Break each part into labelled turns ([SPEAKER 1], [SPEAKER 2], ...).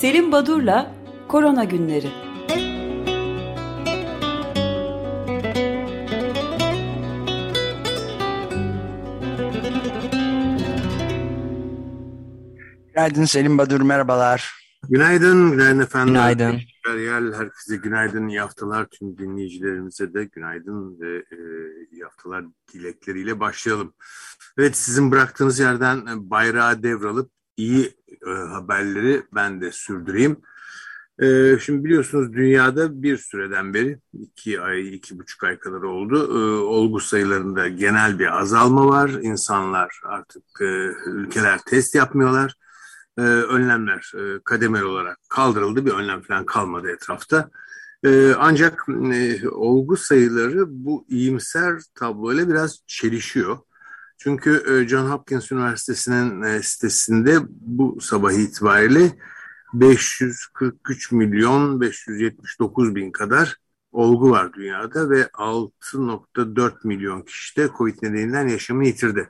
[SPEAKER 1] Selim Badur'la Korona Günleri.
[SPEAKER 2] Günaydın Selim Badur, merhabalar.
[SPEAKER 3] Günaydın, günaydın efendim.
[SPEAKER 4] Günaydın.
[SPEAKER 3] Feryal, herkese günaydın, iyi haftalar. Tüm dinleyicilerimize de günaydın ve e, iyi haftalar dilekleriyle başlayalım. Evet, sizin bıraktığınız yerden bayrağı devralıp iyi e, haberleri ben de sürdüreyim. E, şimdi biliyorsunuz dünyada bir süreden beri, iki ay, iki buçuk ay kadar oldu, e, olgu sayılarında genel bir azalma var. İnsanlar artık, ülkeler test yapmıyorlar önlemler e, kademeli olarak kaldırıldı. Bir önlem falan kalmadı etrafta. Ancak olgu sayıları bu iyimser tabloyla biraz çelişiyor. Çünkü e, John Hopkins Üniversitesi'nin e, sitesinde bu sabah itibariyle 543 milyon 579 bin kadar olgu var dünyada ve 6.4 milyon kişi de COVID nedeniyle yaşamını yitirdi.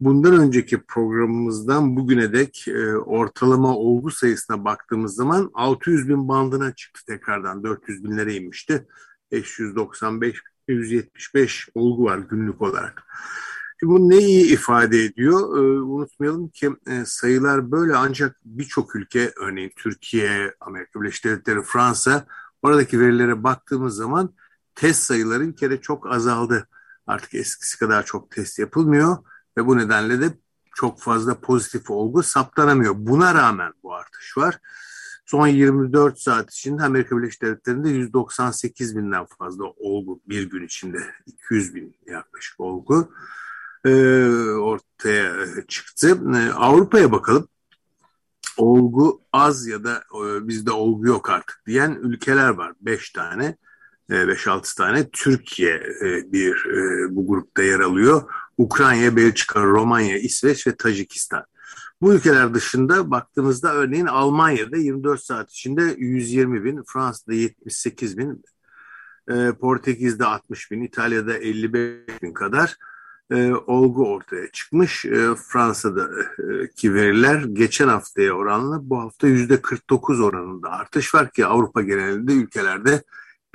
[SPEAKER 3] Bundan önceki programımızdan bugüne dek e, ortalama olgu sayısına baktığımız zaman 600 bin bandına çıktı tekrardan 400 binlere inmişti. 595 175 olgu var günlük olarak. Bu neyi ifade ediyor? Ee, unutmayalım ki e, sayılar böyle ancak birçok ülke örneğin Türkiye, Amerika Birleşik Devletleri, Fransa oradaki verilere baktığımız zaman test sayıları bir kere çok azaldı. Artık eskisi kadar çok test yapılmıyor ve bu nedenle de çok fazla pozitif olgu saptanamıyor. Buna rağmen bu artış var. Son 24 saat içinde Amerika Birleşik Devletleri'nde 198 binden fazla olgu bir gün içinde 200 bin yaklaşık olgu e, ortaya çıktı. E, Avrupa'ya bakalım. Olgu az ya da e, bizde olgu yok artık diyen ülkeler var. 5 tane, 5-6 e, tane. Türkiye e, bir e, bu grupta yer alıyor. Ukrayna, Belçika, Romanya, İsveç ve Tacikistan. Bu ülkeler dışında baktığımızda örneğin Almanya'da 24 saat içinde 120 bin, Fransa'da 78 bin, e, Portekiz'de 60 bin, İtalya'da 55 bin kadar e, olgu ortaya çıkmış. E, Fransa'daki veriler geçen haftaya oranla bu hafta %49 oranında artış var ki Avrupa genelinde ülkelerde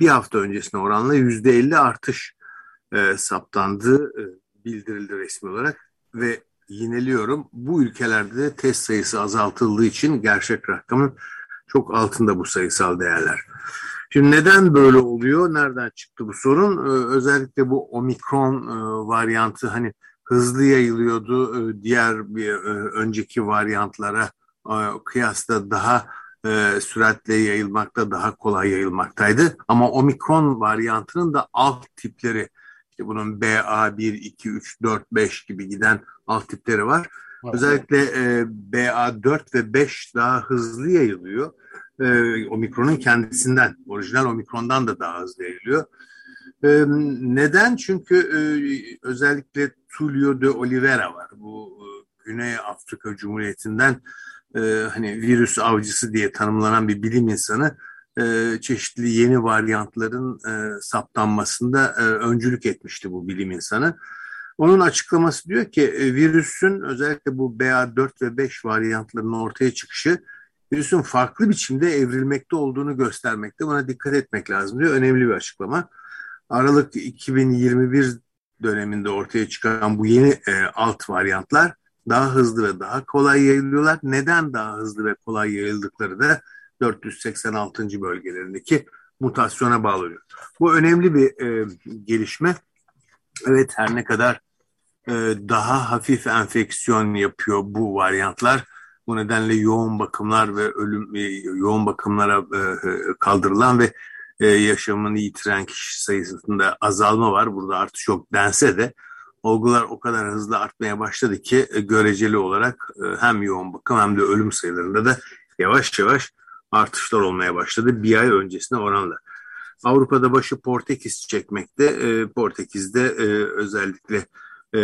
[SPEAKER 3] bir hafta öncesine oranla %50 artış e, saptandığı e, bildirildi resmi olarak ve yineliyorum bu ülkelerde de test sayısı azaltıldığı için gerçek rakamın çok altında bu sayısal değerler. Şimdi neden böyle oluyor? Nereden çıktı bu sorun? Ee, özellikle bu omikron e, varyantı hani hızlı yayılıyordu. Ee, diğer bir e, önceki varyantlara e, kıyasla daha e, süratle yayılmakta, daha kolay yayılmaktaydı. Ama omikron varyantının da alt tipleri işte bunun BA1, 2, 3, 4, 5 gibi giden alt tipleri var. Evet. Özellikle e, BA4 ve 5 daha hızlı yayılıyor. E, omikronun kendisinden, orijinal omikrondan da daha hızlı yayılıyor. E, neden? Çünkü e, özellikle Tulio de Oliveira var. Bu e, Güney Afrika Cumhuriyeti'nden e, hani virüs avcısı diye tanımlanan bir bilim insanı e, çeşitli yeni varyantların e, saptanmasında e, öncülük etmişti bu bilim insanı. Onun açıklaması diyor ki e, virüsün özellikle bu BA4 ve 5 varyantlarının ortaya çıkışı virüsün farklı biçimde evrilmekte olduğunu göstermekte. Buna dikkat etmek lazım diyor. Önemli bir açıklama. Aralık 2021 döneminde ortaya çıkan bu yeni e, alt varyantlar daha hızlı ve daha kolay yayılıyorlar. Neden daha hızlı ve kolay yayıldıkları da 486. bölgelerindeki mutasyona bağlanıyor. Bu önemli bir e, gelişme. Evet her ne kadar e, daha hafif enfeksiyon yapıyor bu varyantlar. Bu nedenle yoğun bakımlar ve ölüm e, yoğun bakımlara e, e, kaldırılan ve yaşamını yitiren kişi sayısında azalma var. Burada artış yok dense de olgular o kadar hızlı artmaya başladı ki göreceli olarak hem yoğun bakım hem de ölüm sayılarında da yavaş yavaş artışlar olmaya başladı bir ay öncesine oranla. Avrupa'da başı Portekiz çekmekte. Portekiz'de özellikle e,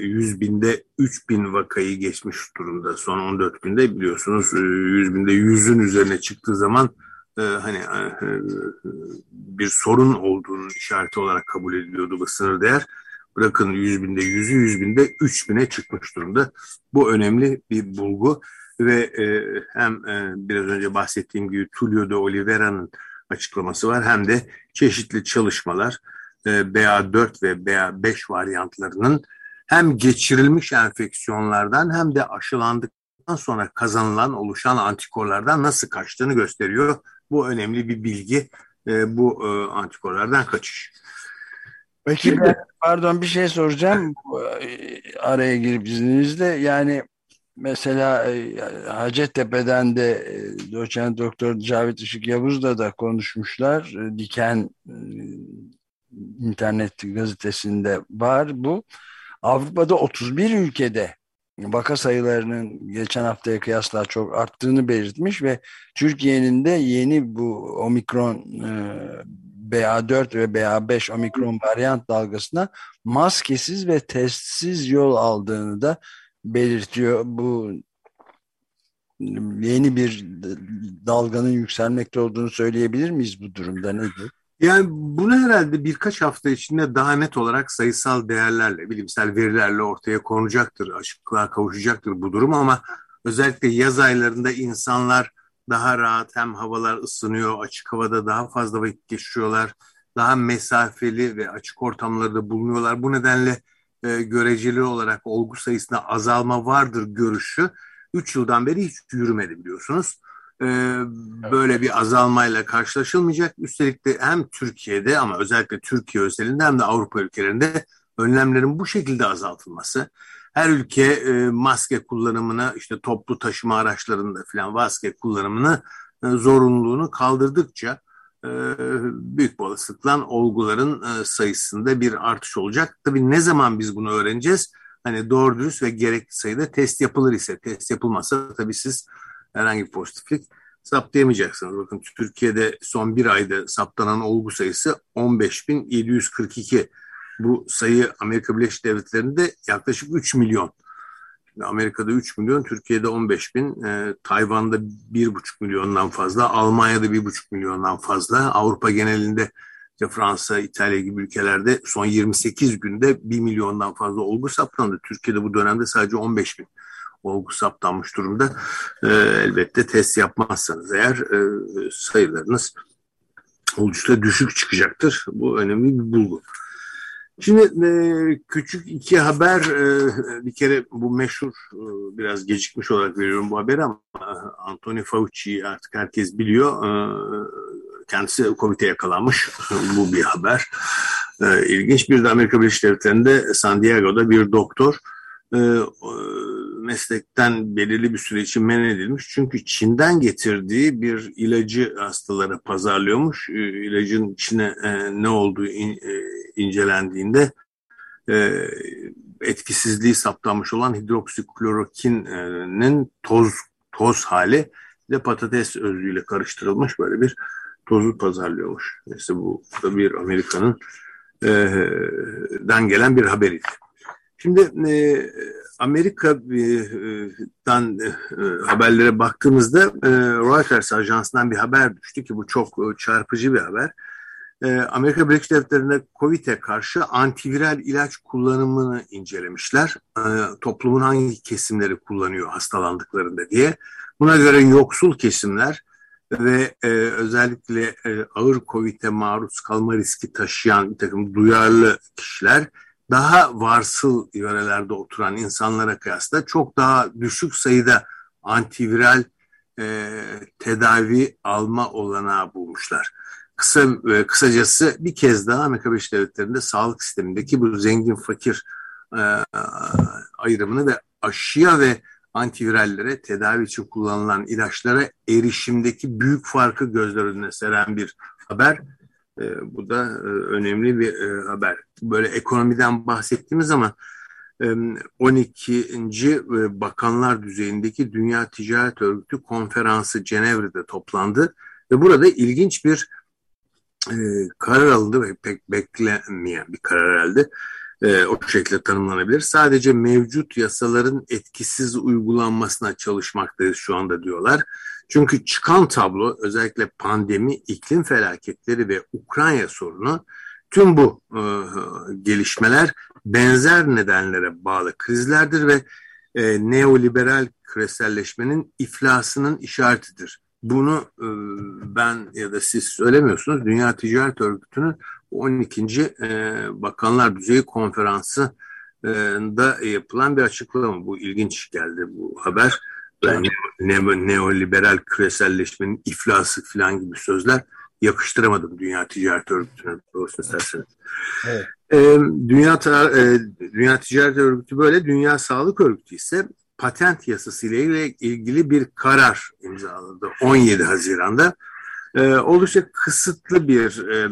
[SPEAKER 3] 100 binde 3 bin vakayı geçmiş durumda. Son 14 günde biliyorsunuz e, 100 binde 100'ün üzerine çıktığı zaman e, hani e, bir sorun olduğunu işareti olarak kabul ediliyordu bu sınır değer. Bırakın 100 binde 100'ü 100 binde 3 bine çıkmış durumda. Bu önemli bir bulgu. ve e, hem e, biraz önce bahsettiğim gibi Tullio de Oliveira'nın açıklaması var hem de çeşitli çalışmalar e, BA4 ve BA5 varyantlarının hem geçirilmiş enfeksiyonlardan hem de aşılandıktan sonra kazanılan oluşan antikorlardan nasıl kaçtığını gösteriyor. Bu önemli bir bilgi e, bu e, antikorlardan kaçış.
[SPEAKER 2] Peki ben, pardon bir şey soracağım e, araya girip izninizle yani mesela e, Hacettepe'den de e, doçent doktor Cavit Işık Yavuz'la da konuşmuşlar. E, Diken e, internet gazetesinde var bu. Avrupa'da 31 ülkede vaka sayılarının geçen haftaya kıyasla çok arttığını belirtmiş ve Türkiye'nin de yeni bu omikron e, BA4 ve BA5 omikron varyant dalgasına maskesiz ve testsiz yol aldığını da belirtiyor. Bu yeni bir dalganın yükselmekte olduğunu söyleyebilir miyiz bu durumda nedir?
[SPEAKER 3] Yani bunu herhalde birkaç hafta içinde daha net olarak sayısal değerlerle, bilimsel verilerle ortaya konacaktır, açıklığa kavuşacaktır bu durum ama özellikle yaz aylarında insanlar daha rahat hem havalar ısınıyor, açık havada daha fazla vakit geçiriyorlar, daha mesafeli ve açık ortamlarda bulunuyorlar. Bu nedenle e, göreceli olarak olgu sayısında azalma vardır görüşü 3 yıldan beri hiç yürümedi biliyorsunuz. E, böyle bir azalmayla karşılaşılmayacak. Üstelik de hem Türkiye'de ama özellikle Türkiye özelinde hem de Avrupa ülkelerinde önlemlerin bu şekilde azaltılması, her ülke e, maske kullanımını işte toplu taşıma araçlarında falan maske kullanımını e, zorunluluğunu kaldırdıkça e, büyük bir olasılıkla olguların e, sayısında bir artış olacak. Tabii ne zaman biz bunu öğreneceğiz? Hani doğru dürüst ve gerekli sayıda test yapılır ise, test yapılmazsa tabii siz herhangi bir pozitiflik saptayamayacaksınız. Bakın Türkiye'de son bir ayda saptanan olgu sayısı 15.742. Bu sayı Amerika Birleşik Devletleri'nde yaklaşık 3 milyon. Amerika'da 3 milyon, Türkiye'de 15 bin, e, Tayvan'da 1,5 milyondan fazla, Almanya'da 1,5 milyondan fazla, Avrupa genelinde işte Fransa, İtalya gibi ülkelerde son 28 günde 1 milyondan fazla olgu saptandı. Türkiye'de bu dönemde sadece 15 bin olgu saptanmış durumda. E, elbette test yapmazsanız eğer e, sayılarınız oldukça düşük çıkacaktır. Bu önemli bir bulgu. Şimdi e, küçük iki haber e, bir kere bu meşhur e, biraz gecikmiş olarak veriyorum bu haberi ama Anthony Fauci artık herkes biliyor. E, kendisi COVID'e yakalanmış. bu bir haber. E, ilginç bir de Amerika Birleşik Devletleri'nde San Diego'da bir doktor e, meslekten belirli bir süre için men edilmiş. Çünkü Çin'den getirdiği bir ilacı hastalara pazarlıyormuş. E, ilacın içine e, ne olduğu e, incelendiğinde e, etkisizliği saptanmış olan hidroksiklorokinin toz toz hali de patates özüyle karıştırılmış böyle bir tozu pazarlıyormuş. Neyse bu da bir Amerika'nın e, den gelen bir haberiydi. Şimdi e, Amerika'dan e, haberlere baktığımızda e, Reuters ajansından bir haber düştü ki bu çok e, çarpıcı bir haber. E, Amerika Birleşik Devletleri'nde COVID'e karşı antiviral ilaç kullanımını incelemişler. E, toplumun hangi kesimleri kullanıyor hastalandıklarında diye. Buna göre yoksul kesimler ve e, özellikle e, ağır COVID'e maruz kalma riski taşıyan bir takım duyarlı kişiler daha varsıl yörelerde oturan insanlara kıyasla çok daha düşük sayıda antiviral e, tedavi alma olanağı bulmuşlar. Kısa e, kısacası bir kez daha Amerika Birleşik Devletleri'nde sağlık sistemindeki bu zengin fakir e, ayrımını ve aşıya ve antivirallere tedavi için kullanılan ilaçlara erişimdeki büyük farkı gözler önüne seren bir haber. E, bu da e, önemli bir e, haber. Böyle ekonomiden bahsettiğimiz zaman e, 12. E, bakanlar düzeyindeki Dünya Ticaret Örgütü konferansı Cenevre'de toplandı ve burada ilginç bir e, karar alındı ve pek beklenmeyen bir karar aldı. E, o şekilde tanımlanabilir. Sadece mevcut yasaların etkisiz uygulanmasına çalışmaktayız şu anda diyorlar. Çünkü çıkan tablo özellikle pandemi, iklim felaketleri ve Ukrayna sorunu tüm bu e, gelişmeler benzer nedenlere bağlı krizlerdir ve e, neoliberal küreselleşmenin iflasının işaretidir. Bunu e, ben ya da siz söylemiyorsunuz. Dünya Ticaret Örgütü'nün 12. E, Bakanlar Düzeyi Konferansı e, da yapılan bir açıklama. Bu ilginç geldi bu haber. Yani ne, neoliberal küreselleşmenin iflası falan gibi sözler yakıştıramadım Dünya Ticaret Örgütü'ne doğrusunu isterseniz. Evet. E, Dünya, e, Dünya Ticaret Örgütü böyle, Dünya Sağlık Örgütü ise patent yasası ile ilgili bir karar imzaladı 17 Haziran'da. E, oldukça kısıtlı bir e,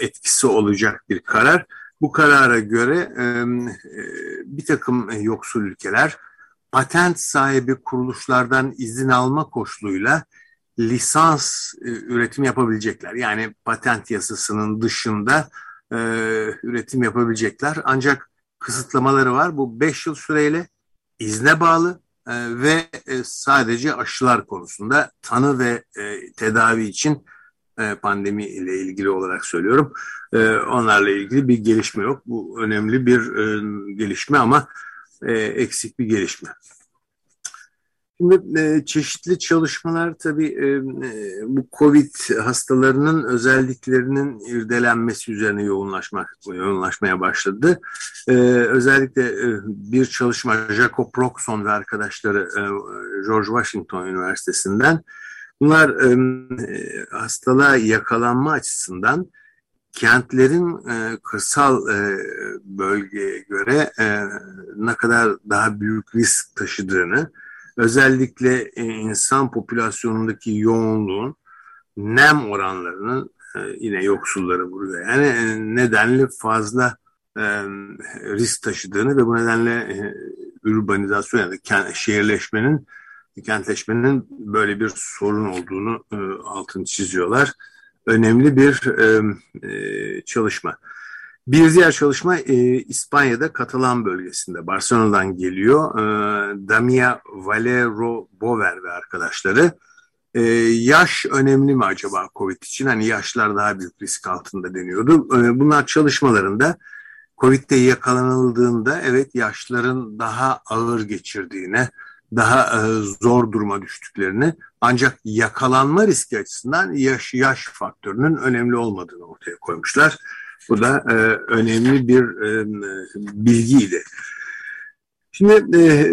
[SPEAKER 3] etkisi olacak bir karar. Bu karara göre e, bir takım yoksul ülkeler patent sahibi kuruluşlardan izin alma koşuluyla lisans e, üretim yapabilecekler. Yani patent yasasının dışında e, üretim yapabilecekler. Ancak kısıtlamaları var. Bu 5 yıl süreyle izne bağlı ve e, sadece aşılar konusunda tanı ve e, tedavi için e, pandemi ile ilgili olarak söylüyorum. Onlarla ilgili bir gelişme yok. Bu önemli bir gelişme ama eksik bir gelişme. Şimdi e, çeşitli çalışmalar tabii e, e, bu COVID hastalarının özelliklerinin irdelenmesi üzerine yoğunlaşmak yoğunlaşmaya başladı. E, özellikle e, bir çalışma Jacob Roxon ve arkadaşları e, George Washington Üniversitesi'nden bunlar e, hastalığa yakalanma açısından kentlerin e, kırsal e, bölgeye göre e, ne kadar daha büyük risk taşıdığını özellikle e, insan popülasyonundaki yoğunluğun nem oranlarının e, yine yoksulları vuruyor. Yani e, nedenli fazla risk taşıdığını ve bu nedenle urbanizasyon yani şehirleşmenin kentleşmenin böyle bir sorun olduğunu altını çiziyorlar. Önemli bir çalışma. Bir diğer çalışma e, İspanya'da Katalan bölgesinde, Barcelona'dan geliyor. E, Damia Valero Bover ve arkadaşları. E, yaş önemli mi acaba COVID için? Hani yaşlar daha büyük risk altında deniyordu. E, bunlar çalışmalarında COVID'de yakalanıldığında evet yaşların daha ağır geçirdiğine, daha e, zor duruma düştüklerini ancak yakalanma riski açısından yaş, yaş faktörünün önemli olmadığını ortaya koymuşlar. Bu da e, önemli bir e, bilgiydi. Şimdi e,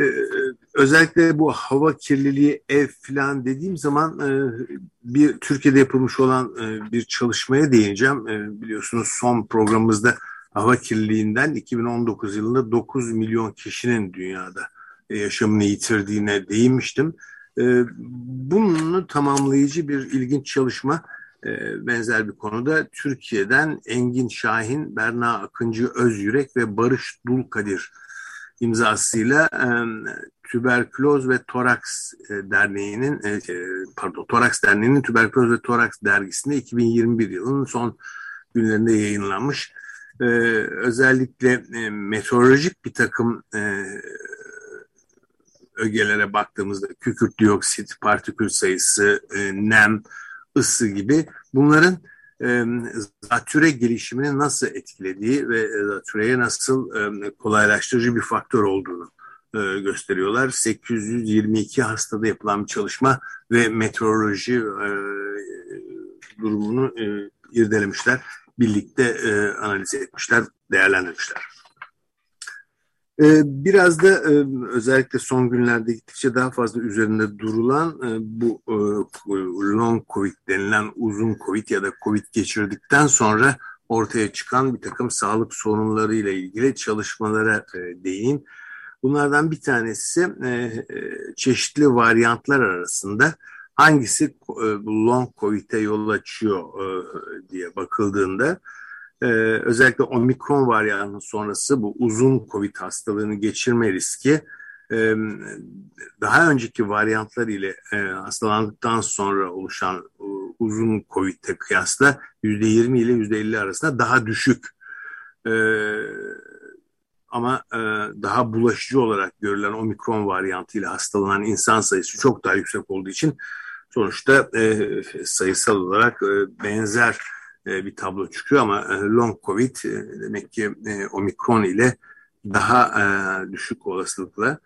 [SPEAKER 3] özellikle bu hava kirliliği ev falan dediğim zaman e, bir Türkiye'de yapılmış olan e, bir çalışmaya değineceğim. E, biliyorsunuz son programımızda hava kirliliğinden 2019 yılında 9 milyon kişinin dünyada yaşamını yitirdiğine değinmiştim. E, bunu tamamlayıcı bir ilginç çalışma benzer bir konuda Türkiye'den Engin Şahin, Berna Akıncı Özyürek ve Barış Dulkadir imzasıyla e, Tüberküloz ve Toraks e, Derneği'nin e, e, pardon Toraks Derneği'nin Tüberküloz ve Toraks dergisinde 2021 yılının son günlerinde yayınlanmış. E, özellikle e, meteorolojik bir takım e, ögelere baktığımızda kükürt dioksit, partikül sayısı, e, nem, ısı gibi bunların e, zatüre gelişimini nasıl etkilediği ve zatüreye nasıl e, kolaylaştırıcı bir faktör olduğunu e, gösteriyorlar. 822 hastada yapılan bir çalışma ve meteoroloji e, durumunu e, irdelemişler. Birlikte e, analiz etmişler, değerlendirmişler. Ee, biraz da e, özellikle son günlerde gittikçe daha fazla üzerinde durulan e, bu e, long covid denilen uzun covid ya da covid geçirdikten sonra ortaya çıkan bir takım sağlık sorunlarıyla ilgili çalışmalara değin. Bunlardan bir tanesi çeşitli varyantlar arasında hangisi long covid'e yol açıyor diye bakıldığında ee, özellikle omikron varyantının sonrası bu uzun COVID hastalığını geçirme riski e, daha önceki varyantlar ile e, hastalandıktan sonra oluşan e, uzun COVID'e kıyasla %20 ile %50 arasında daha düşük. E, ama e, daha bulaşıcı olarak görülen omikron varyantı ile hastalanan insan sayısı çok daha yüksek olduğu için sonuçta e, sayısal olarak e, benzer e, bir tablo çıkıyor ama e, long covid e, demek ki omikron ile daha düşük olasılıkla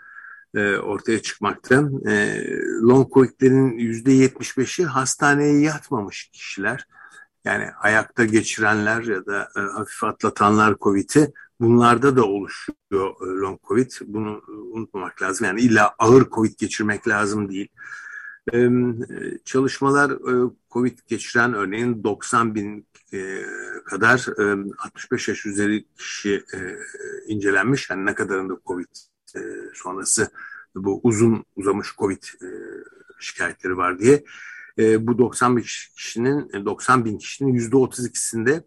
[SPEAKER 3] e, ortaya çıkmakta. E, long Covid'lerin %75'i hastaneye yatmamış kişiler. Yani ayakta geçirenler ya da e, hafif atlatanlar COVID'i bunlarda da oluşuyor e, long COVID. Bunu unutmamak lazım. Yani illa ağır COVID geçirmek lazım değil. Çalışmalar e, COVID geçiren örneğin 90 bin e, kadar e, 65 yaş üzeri kişi e, incelenmiş. Yani ne kadarında COVID sonrası bu uzun uzamış COVID şikayetleri var diye. Bu 90 bin kişinin 90 bin kişinin yüzde 32'sinde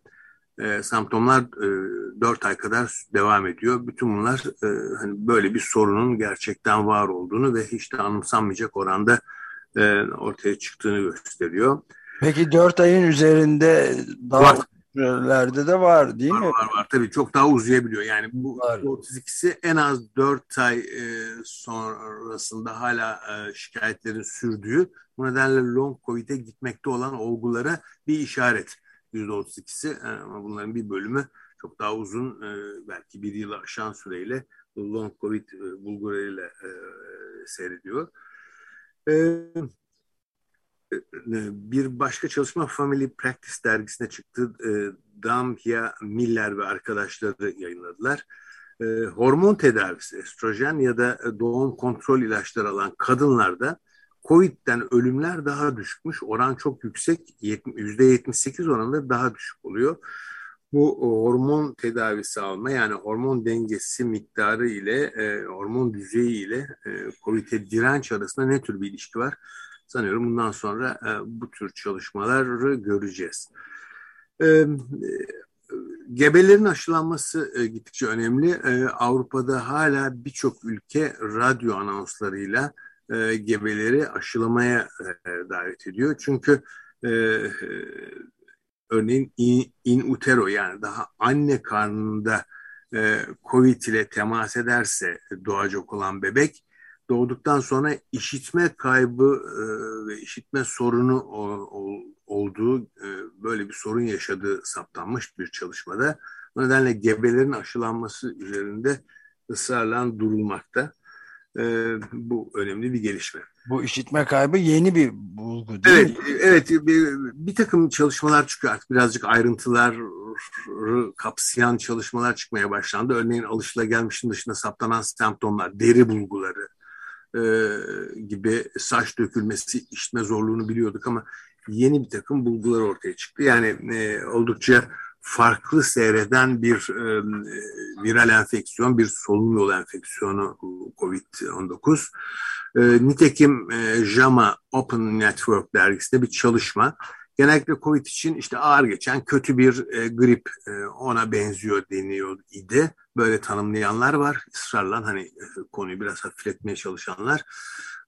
[SPEAKER 3] e, semptomlar e, 4 ay kadar devam ediyor. Bütün bunlar hani böyle bir sorunun gerçekten var olduğunu ve hiç de anımsanmayacak oranda e, ortaya çıktığını gösteriyor.
[SPEAKER 2] Peki 4 ayın üzerinde daha sürelerde de var değil
[SPEAKER 3] var,
[SPEAKER 2] mi?
[SPEAKER 3] Var var tabii çok daha uzayabiliyor. Yani bu var. 32'si en az 4 ay e, sonrasında hala e, şikayetlerin sürdüğü bu nedenle long covid'e gitmekte olan olgulara bir işaret. %32'si e, ama bunların bir bölümü çok daha uzun e, belki bir yılı aşan süreyle long covid e, bulgularıyla e, seyrediyor. Bir başka çalışma Family Practice dergisine çıktı. E, Damhia Miller ve arkadaşları yayınladılar. hormon tedavisi, estrojen ya da doğum kontrol ilaçları alan kadınlarda Covid'den ölümler daha düşükmüş. Oran çok yüksek. %78 oranında daha düşük oluyor. Bu hormon tedavisi alma yani hormon dengesi miktarı ile e, hormon düzeyi ile e, COVID'e direnç arasında ne tür bir ilişki var? Sanıyorum bundan sonra e, bu tür çalışmaları göreceğiz. E, gebelerin aşılanması e, gittikçe önemli. E, Avrupa'da hala birçok ülke radyo anonslarıyla e, gebeleri aşılamaya e, davet ediyor. Çünkü e, örneğin in, in utero yani daha anne karnında e, COVID ile temas ederse doğacak olan bebek doğduktan sonra işitme kaybı e, ve işitme sorunu olduğu e, böyle bir sorun yaşadığı saptanmış bir çalışmada. Bu nedenle gebelerin aşılanması üzerinde ısrarla durulmakta. E, bu önemli bir gelişme.
[SPEAKER 2] Bu işitme kaybı yeni bir bulgu değil
[SPEAKER 3] evet, mi? Evet, bir, bir takım çalışmalar çıkıyor artık birazcık ayrıntılar kapsayan çalışmalar çıkmaya başlandı. Örneğin alışılagelmişin dışında saptanan semptomlar, deri bulguları e, gibi saç dökülmesi, işitme zorluğunu biliyorduk ama yeni bir takım bulgular ortaya çıktı. Yani e, oldukça farklı seyreden bir e, viral enfeksiyon, bir solunum yolu enfeksiyonu COVID-19. E, nitekim e, JAMA Open Network dergisinde bir çalışma genellikle COVID için işte ağır geçen kötü bir e, grip e, ona benziyor deniyor idi. Böyle tanımlayanlar var. ısrarla hani e, konuyu biraz hafifletmeye çalışanlar.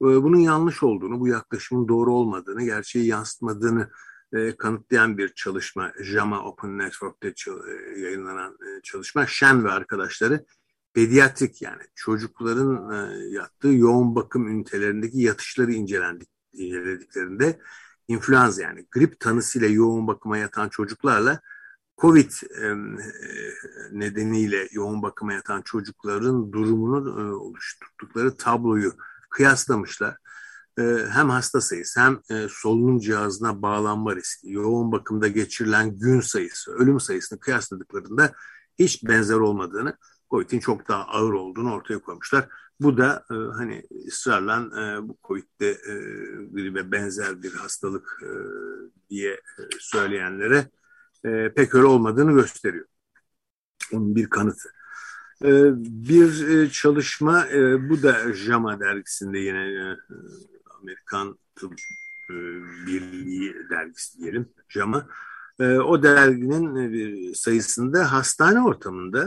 [SPEAKER 3] E, bunun yanlış olduğunu, bu yaklaşımın doğru olmadığını, gerçeği yansıtmadığını e, kanıtlayan bir çalışma. JAMA Open Network'te e, yayınlanan e, çalışma. Shen ve arkadaşları pediatrik yani çocukların e, yattığı yoğun bakım ünitelerindeki yatışları incelendik, incelediklerinde influenza yani grip tanısıyla yoğun bakıma yatan çocuklarla COVID e, nedeniyle yoğun bakıma yatan çocukların durumunu e, oluşturdukları tabloyu kıyaslamışlar. E, hem hasta sayısı hem e, solunum cihazına bağlanma riski, yoğun bakımda geçirilen gün sayısı, ölüm sayısını kıyasladıklarında hiç benzer olmadığını, COVID'in çok daha ağır olduğunu ortaya koymuşlar. Bu da e, hani ısrarla e, bu COVID'de e, gribe benzer bir hastalık e, diye e, söyleyenlere e, pek öyle olmadığını gösteriyor. Onun bir kanıtı. E, bir e, çalışma e, bu da JAMA dergisinde yine e, Amerikan Tıp e, Birliği dergisi diyelim JAMA. O derginin e, sayısında hastane ortamında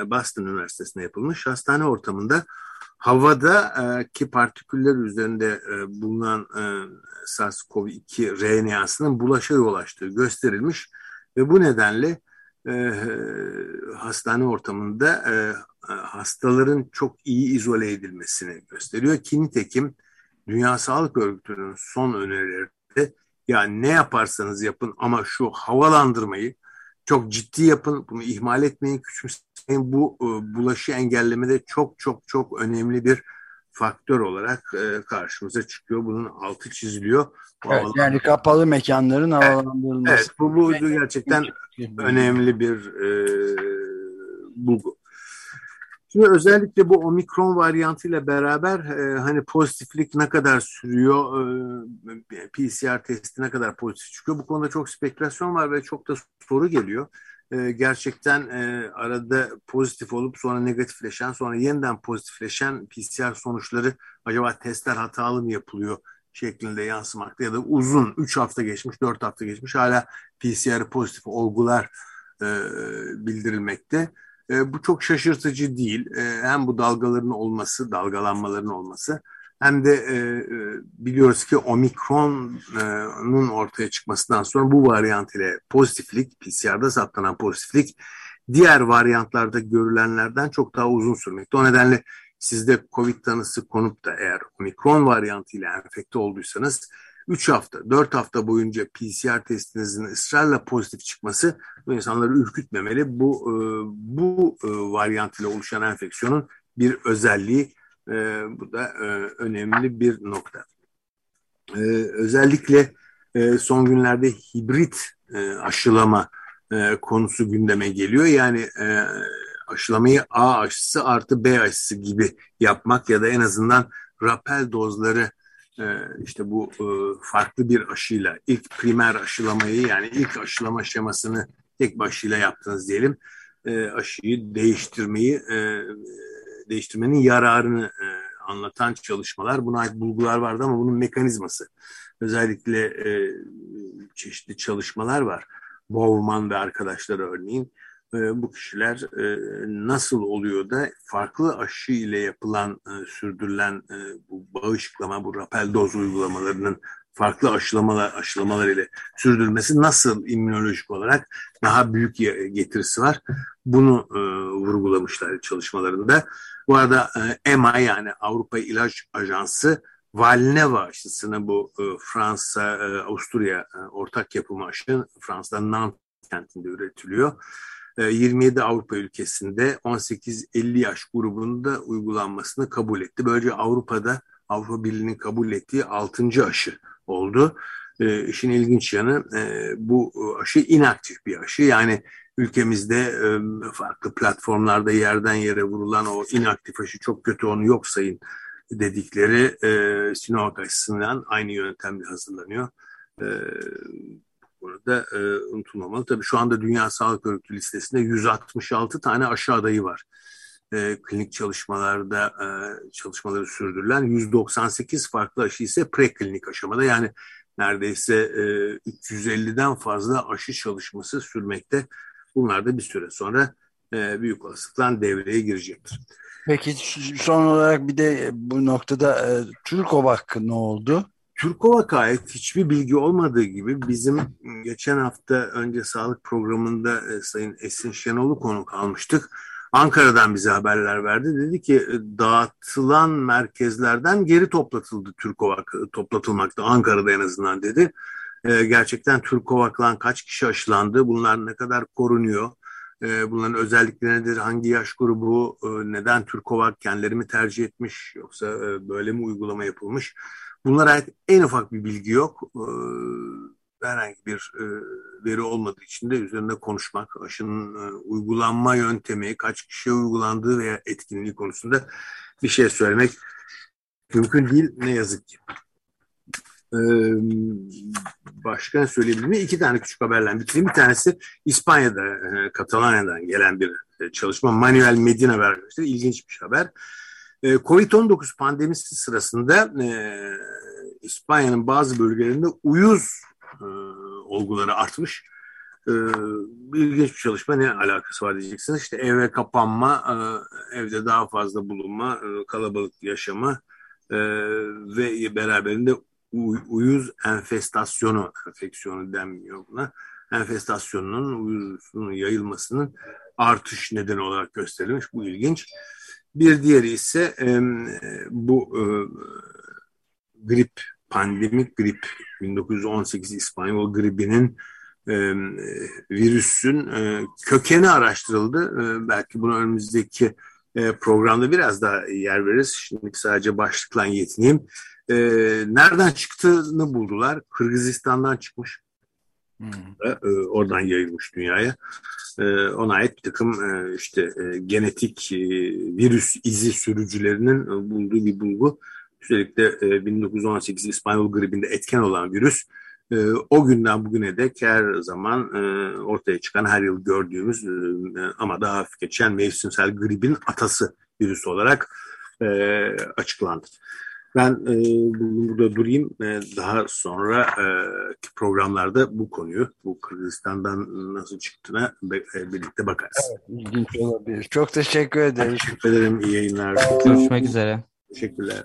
[SPEAKER 3] e, Boston Üniversitesi'nde yapılmış hastane ortamında havada e, partiküller üzerinde bulunan e, SARS-CoV-2 RNA'sının bulaşa yol açtığı gösterilmiş ve bu nedenle hastane ortamında hastaların çok iyi izole edilmesini gösteriyor. Ki nitekim Dünya Sağlık Örgütü'nün son önerileri ya ne yaparsanız yapın ama şu havalandırmayı çok ciddi yapın, bunu ihmal etmeyin, küçümseyin. Bu e, bulaşı engellemede çok çok çok önemli bir faktör olarak e, karşımıza çıkıyor. Bunun altı çiziliyor.
[SPEAKER 2] Evet, yani kapalı mekanların havalandırılması.
[SPEAKER 3] Evet, bu, bu gerçekten önemli bir e, bulgu. Şimdi özellikle bu omikron varyantıyla beraber e, hani pozitiflik ne kadar sürüyor, e, PCR testi ne kadar pozitif çıkıyor bu konuda çok spekülasyon var ve çok da soru geliyor. E, gerçekten e, arada pozitif olup sonra negatifleşen sonra yeniden pozitifleşen PCR sonuçları acaba testler hatalı mı yapılıyor şeklinde yansımakta ya da uzun 3 hafta geçmiş 4 hafta geçmiş hala PCR pozitif olgular e, bildirilmekte. E, bu çok şaşırtıcı değil. E, hem bu dalgaların olması, dalgalanmaların olması hem de e, e biliyoruz ki omikronun ortaya çıkmasından sonra bu varyant ile pozitiflik, PCR'da saptanan pozitiflik diğer varyantlarda görülenlerden çok daha uzun sürmekte. O nedenle sizde COVID tanısı konup da eğer omikron varyantı ile enfekte olduysanız 3 hafta, 4 hafta boyunca PCR testinizin ısrarla pozitif çıkması bu insanları ürkütmemeli. Bu e, bu e, varyant ile oluşan enfeksiyonun bir özelliği. E, bu da önemli bir nokta. Özellikle son günlerde hibrit aşılama konusu gündeme geliyor. Yani aşılamayı A aşısı artı B aşısı gibi yapmak ya da en azından rapel dozları işte bu e, farklı bir aşıyla ilk primer aşılamayı yani ilk aşılama şemasını tek başıyla yaptınız diyelim. E, aşıyı değiştirmeyi değiştirmenin yararını anlatan çalışmalar. Buna ait bulgular vardı ama bunun mekanizması. Özellikle çeşitli çalışmalar var. Bowman ve arkadaşları örneğin e, bu kişiler e, nasıl oluyor da farklı aşı ile yapılan, e, sürdürülen bu bağışıklama, bu rapel doz uygulamalarının farklı aşılamalar, aşılamalar ile sürdürülmesi nasıl immünolojik olarak daha büyük getirisi var. Bunu vurgulamışlar çalışmalarında. Bu arada EMA yani Avrupa İlaç Ajansı Valneva aşısını bu Fransa, e, Avusturya ortak yapımı aşı Fransa'da Nantes kentinde üretiliyor 27 ee, Avrupa ülkesinde 18-50 yaş grubunda uygulanmasını kabul etti. Böylece Avrupa'da Avrupa Birliği'nin kabul ettiği 6. aşı oldu. E, işin ilginç yanı e, bu aşı inaktif bir aşı. Yani ülkemizde e, farklı platformlarda yerden yere vurulan o inaktif aşı çok kötü onu yok sayın dedikleri e, Sinovac aşısından aynı yöntemle hazırlanıyor. E, burada e, unutulmamalı. Tabii şu anda Dünya Sağlık Örgütü listesinde 166 tane aşı adayı var. E, klinik çalışmalarda e, çalışmaları sürdürülen 198 farklı aşı ise preklinik aşamada. Yani neredeyse e, 350'den fazla aşı çalışması sürmekte. Bunlar da bir süre sonra e, büyük olasılıkla devreye girecektir.
[SPEAKER 2] Peki son olarak bir de bu noktada e, Türkovak ne oldu?
[SPEAKER 3] Türkovak'a ait hiçbir bilgi olmadığı gibi bizim geçen hafta önce sağlık programında e, Sayın Esin Şenol'u konuk almıştık. Ankara'dan bize haberler verdi. Dedi ki e, dağıtılan merkezlerden geri toplatıldı Türkovak e, toplatılmakta Ankara'da en azından dedi. E, gerçekten Türkovak'la kaç kişi aşılandı? Bunlar ne kadar korunuyor? E, bunların özellikleri nedir? Hangi yaş grubu? E, neden Türkovak kendileri mi tercih etmiş? Yoksa e, böyle mi uygulama yapılmış? Bunlara ait en ufak bir bilgi yok. Ee, herhangi bir e, veri olmadığı için de üzerinde konuşmak, aşının e, uygulanma yöntemi, kaç kişiye uygulandığı veya etkinliği konusunda bir şey söylemek mümkün değil ne yazık ki. Ee, başka ne söyleyebilirim? İki tane küçük haberle bitireyim. Bir tanesi İspanya'da, e, Katalonya'dan gelen bir çalışma. Manuel Medina vermiştir. İlginç bir haber. Ee, Covid-19 pandemisi sırasında İspanya'nın bazı bölgelerinde uyuz olguları artmış. E, ilginç bir çalışma ne alakası var diyeceksiniz. İşte eve kapanma, evde daha fazla bulunma, kalabalık yaşama ve beraberinde uyuz enfestasyonu, enfeksiyonu denmiyor buna. Enfestasyonunun, uyuzun yayılmasının artış nedeni olarak gösterilmiş. Bu ilginç. Bir diğeri ise e, bu e, grip, pandemik grip 1918 İspanyol gribinin e, virüsün e, kökeni araştırıldı. E, belki bunu önümüzdeki e, programda biraz daha yer veririz. Şimdi sadece başlıkla yetineyim. E, nereden çıktığını buldular. Kırgızistan'dan çıkmış. Hmm. E, oradan yayılmış dünyaya. E, ona ait bir takım e, işte e, genetik e, virüs izi sürücülerinin e, bulduğu bir bulgu. Üstelik de e, 1918 İspanyol gribinde etken olan virüs e, o günden bugüne dek her zaman e, ortaya çıkan her yıl gördüğümüz e, ama daha hafif geçen mevsimsel gribin atası virüs olarak e, açıklandı. Ben e, burada durayım. E, daha sonra e, programlarda bu konuyu, bu Kırgızistan'dan nasıl çıktığına e, birlikte bakarız. Evet,
[SPEAKER 2] ilginç olabilir. Çok teşekkür ederim.
[SPEAKER 3] Teşekkür ederim. İyi yayınlar.
[SPEAKER 4] Görüşmek üzere.
[SPEAKER 3] Teşekkürler.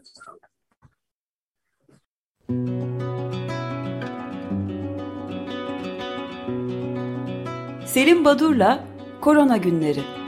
[SPEAKER 1] Selim Badur'la Korona Günleri